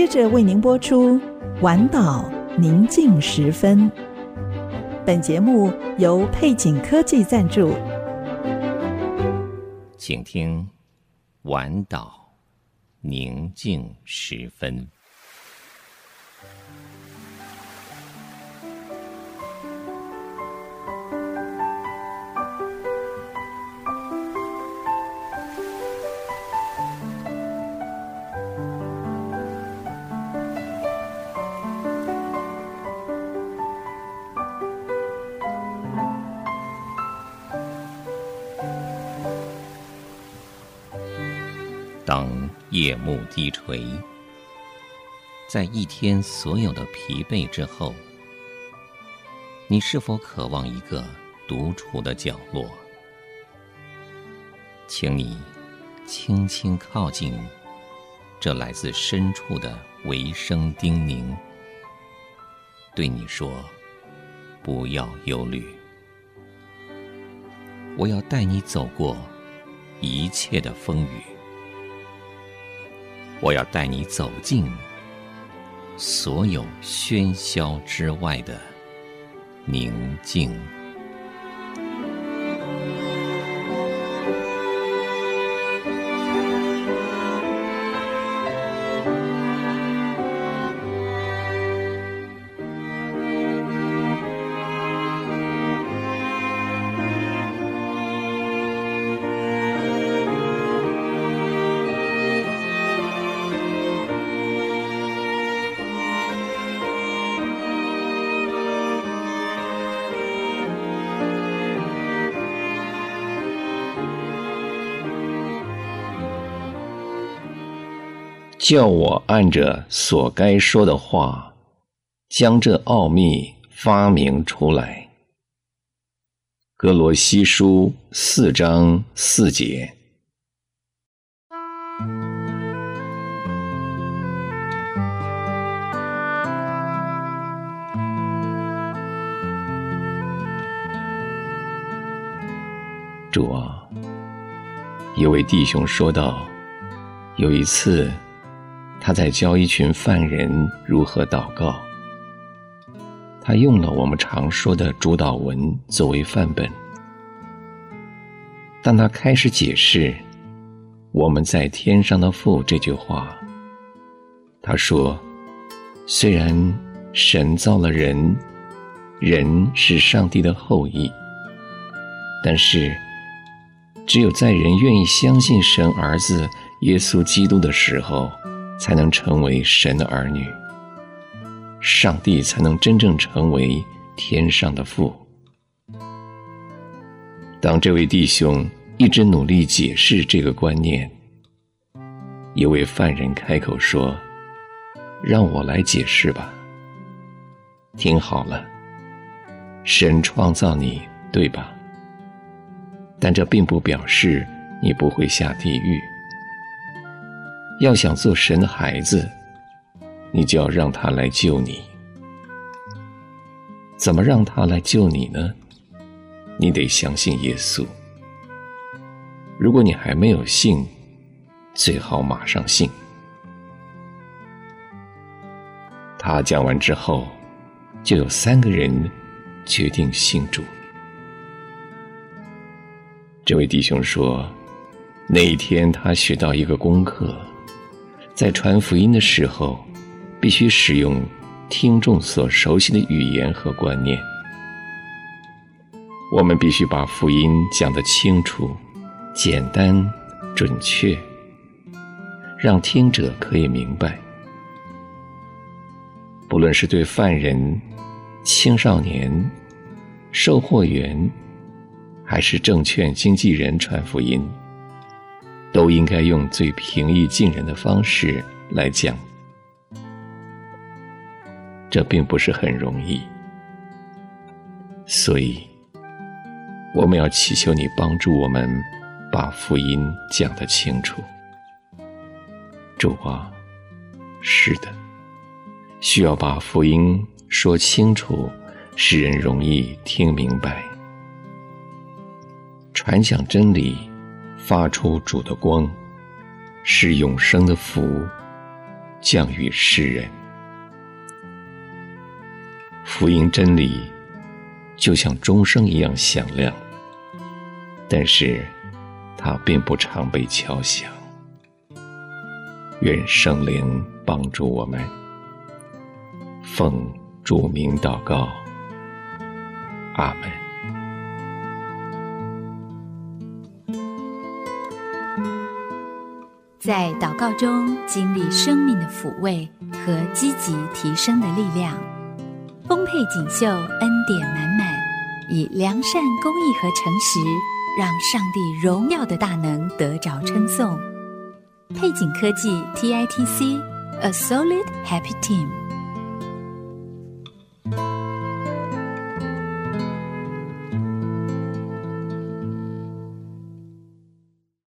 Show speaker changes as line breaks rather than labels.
接着为您播出《晚岛宁静时分》。本节目由配景科技赞助，
请听《晚岛宁静时分》。当夜幕低垂，在一天所有的疲惫之后，你是否渴望一个独处的角落？请你轻轻靠近这来自深处的微声叮咛，对你说：“不要忧虑，我要带你走过一切的风雨。”我要带你走进所有喧嚣之外的宁静。
叫我按着所该说的话，将这奥秘发明出来。格罗西书四章四节。主啊，一位弟兄说道，有一次。他在教一群犯人如何祷告。他用了我们常说的主祷文作为范本。当他开始解释“我们在天上的父”这句话，他说：“虽然神造了人，人是上帝的后裔，但是只有在人愿意相信神儿子耶稣基督的时候。”才能成为神的儿女，上帝才能真正成为天上的父。当这位弟兄一直努力解释这个观念，一位犯人开口说：“让我来解释吧。”听好了，神创造你，对吧？但这并不表示你不会下地狱。要想做神的孩子，你就要让他来救你。怎么让他来救你呢？你得相信耶稣。如果你还没有信，最好马上信。他讲完之后，就有三个人决定信主。这位弟兄说，那一天他学到一个功课。在传福音的时候，必须使用听众所熟悉的语言和观念。我们必须把福音讲得清楚、简单、准确，让听者可以明白。不论是对犯人、青少年、售货员，还是证券经纪人传福音。都应该用最平易近人的方式来讲，这并不是很容易，所以我们要祈求你帮助我们把福音讲得清楚。主啊，是的，需要把福音说清楚，使人容易听明白，传讲真理。发出主的光，是永生的福，降于世人。福音真理就像钟声一样响亮，但是它并不常被敲响。愿圣灵帮助我们，奉主名祷告，阿门。
在祷告中经历生命的抚慰和积极提升的力量，丰沛锦绣，恩典满满，以良善、公益和诚实，让上帝荣耀的大能得着称颂。配景科技 TITC，A Solid Happy Team。